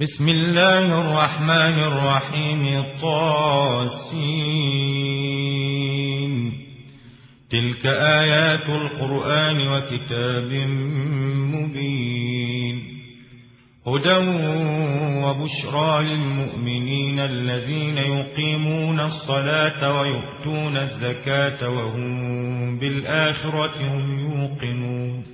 بسم الله الرحمن الرحيم الطاسين. تلك آيات القرآن وكتاب مبين. هدى وبشرى للمؤمنين الذين يقيمون الصلاة ويؤتون الزكاة وهم بالآخرة هم يوقنون.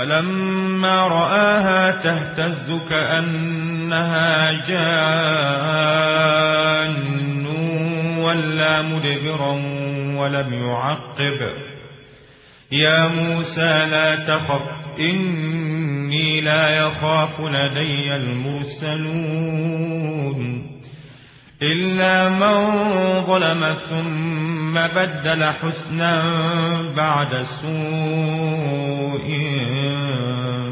فلما رآها تهتز كأنها جان ولا مدبرا ولم يعقب. يا موسى لا تخف إني لا يخاف لدي المرسلون. إلا من ظلم ثم بدل حسنا بعد سوء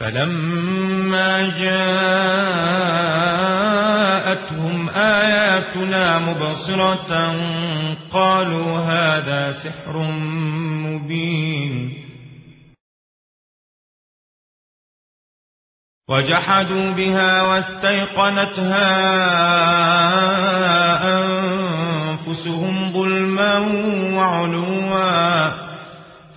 فلما جاءتهم آياتنا مبصرة قالوا هذا سحر مبين. وجحدوا بها واستيقنتها أنفسهم ظلما وعلوا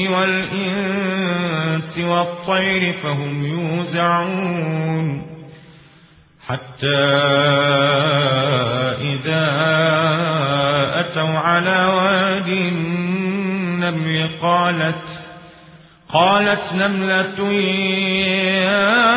والإنس والطير فهم يوزعون حتى إذا أتوا على واد النمل قالت قالت نملة يا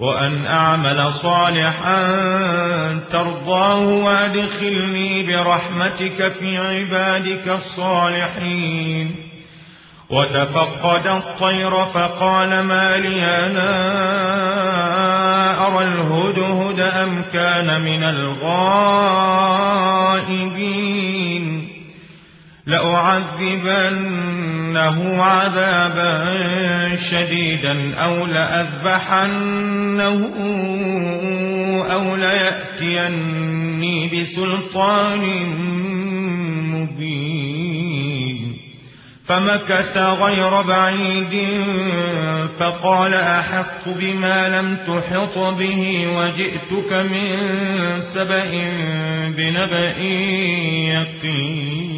وأن أعمل صالحا ترضاه وأدخلني برحمتك في عبادك الصالحين. وتفقد الطير فقال ما لي لا أرى الهدهد أم كان من الغائبين. لأعذبنه عذابا شديدا أو لأذبحنه أو ليأتيني بسلطان مبين. فمكث غير بعيد فقال أحط بما لم تحط به وجئتك من سبأ بنبأ يقين.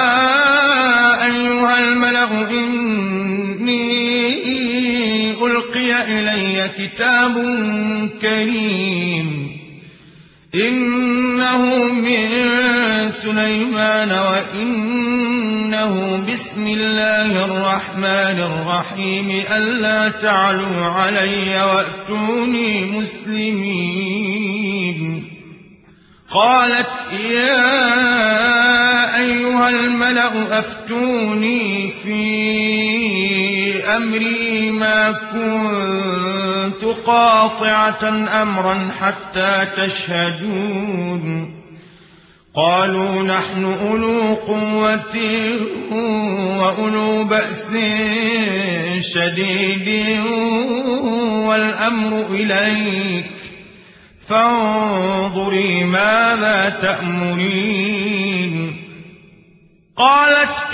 كتاب كريم. إنه من سليمان وإنه بسم الله الرحمن الرحيم. ألا تعلوا علي وأتوني مسلمين. قالت يا أيها الملأ أفتوني في أمري ما كنت قاطعة أمرا حتى تشهدون. قالوا نحن أولو قوة وأولو بأس شديد والأمر إليك. فانظري ماذا تأمرين. قالت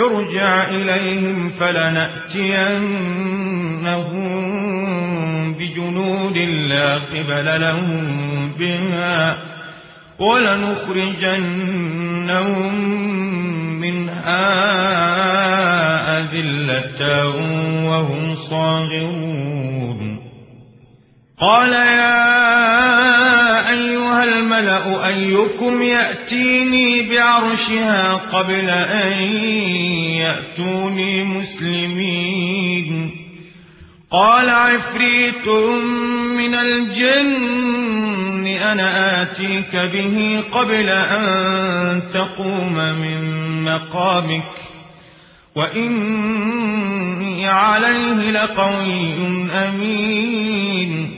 ارجع إليهم فلنأتينهم بجنود لا قبل لهم بها ولنخرجنهم منها أذلة وهم صاغرون. قال يا أيها الملأ أيكم يأتيني بعرشها قبل أن يأتوني مسلمين. قال عفريت من الجن أنا آتيك به قبل أن تقوم من مقامك. وإني عليه لقوي أمين.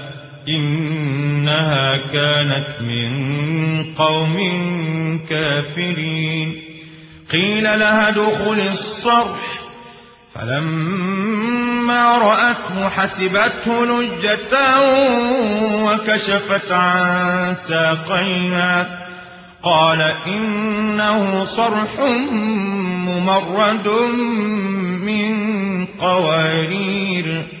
إنها كانت من قوم كافرين. قيل لها دخل الصرح. فلما رأته حسبته لجة وكشفت عن ساقيها. قال إنه صرح ممرد من قوارير.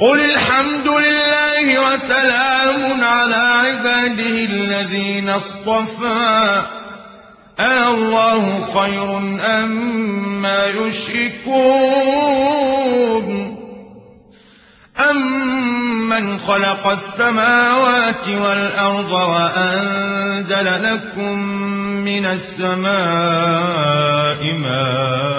قل الحمد لله وسلام على عباده الذين اصطفى الله خير أم ما يشركون أمن خلق السماوات والأرض وأنزل لكم من السماء ماء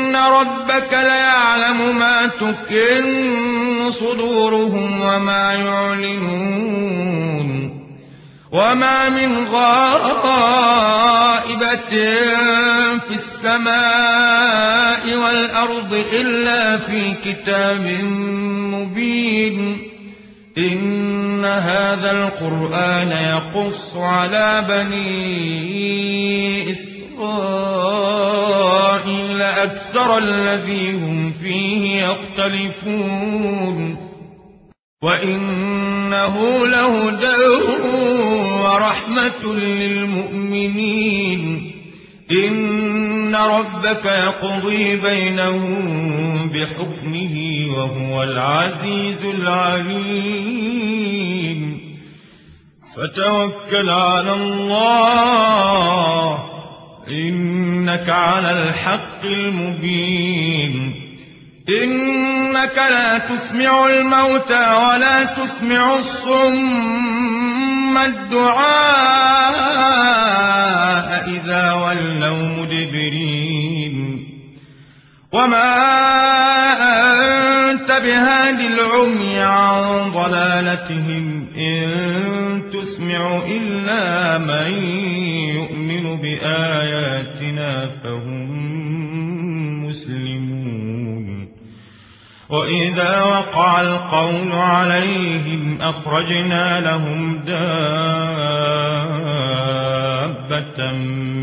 ربك ليعلم ما تكن صدورهم وما يعلنون وما من غائبة في السماء والأرض إلا في كتاب مبين إن هذا القرآن يقص على بني إسرائيل أكثر الذي هم فيه يختلفون. وإنه لهدى ورحمة للمؤمنين. إن ربك يقضي بينهم بحكمه وهو العزيز العليم. فتوكل على الله. إنك على الحق المبين. إنك لا تسمع الموتى ولا تسمع الصم الدعاء إذا ولوا مدبرين. وما أنت بهاد العمي عن ضلالتهم إن إلا من يؤمن بآياتنا فهم مسلمون. وإذا وقع القول عليهم أخرجنا لهم دابة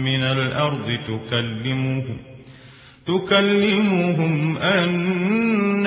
من الأرض تكلمهم تكلمهم أن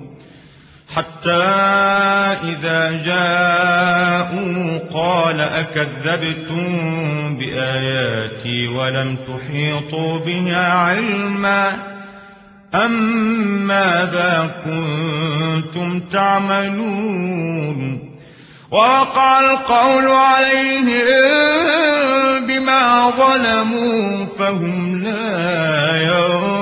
حتى إذا جاءوا قال أكذبتم بآياتي ولم تحيطوا بها علما أم ماذا كنتم تعملون ووقع القول عليهم بما ظلموا فهم لا ينطقون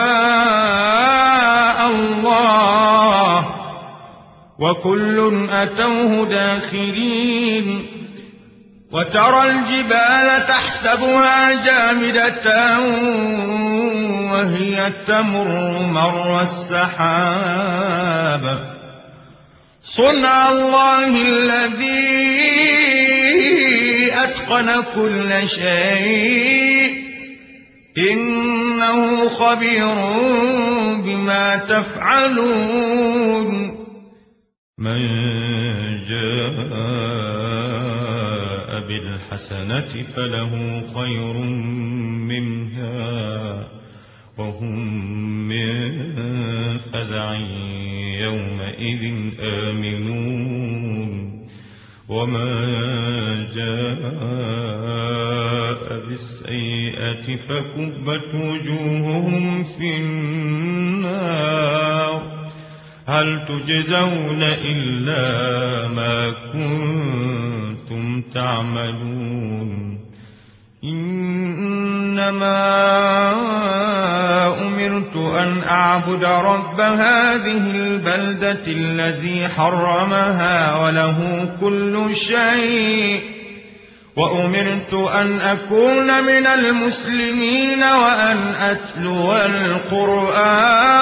وكل أتوه داخرين وترى الجبال تحسبها جامدة وهي تمر مر السحاب. صنع الله الذي أتقن كل شيء. إنه خبير بما تفعلون. من جاء بالحسنة فله خير منها وهم من فزع يومئذ آمنون. وما جاء بالسيئة فكبت وجوههم في النار هل تجزون إلا ما كنتم تعملون؟ إنما أمرت أن أعبد رب هذه البلدة الذي حرمها وله كل شيء وأمرت أن أكون من المسلمين وأن أتلو القرآن.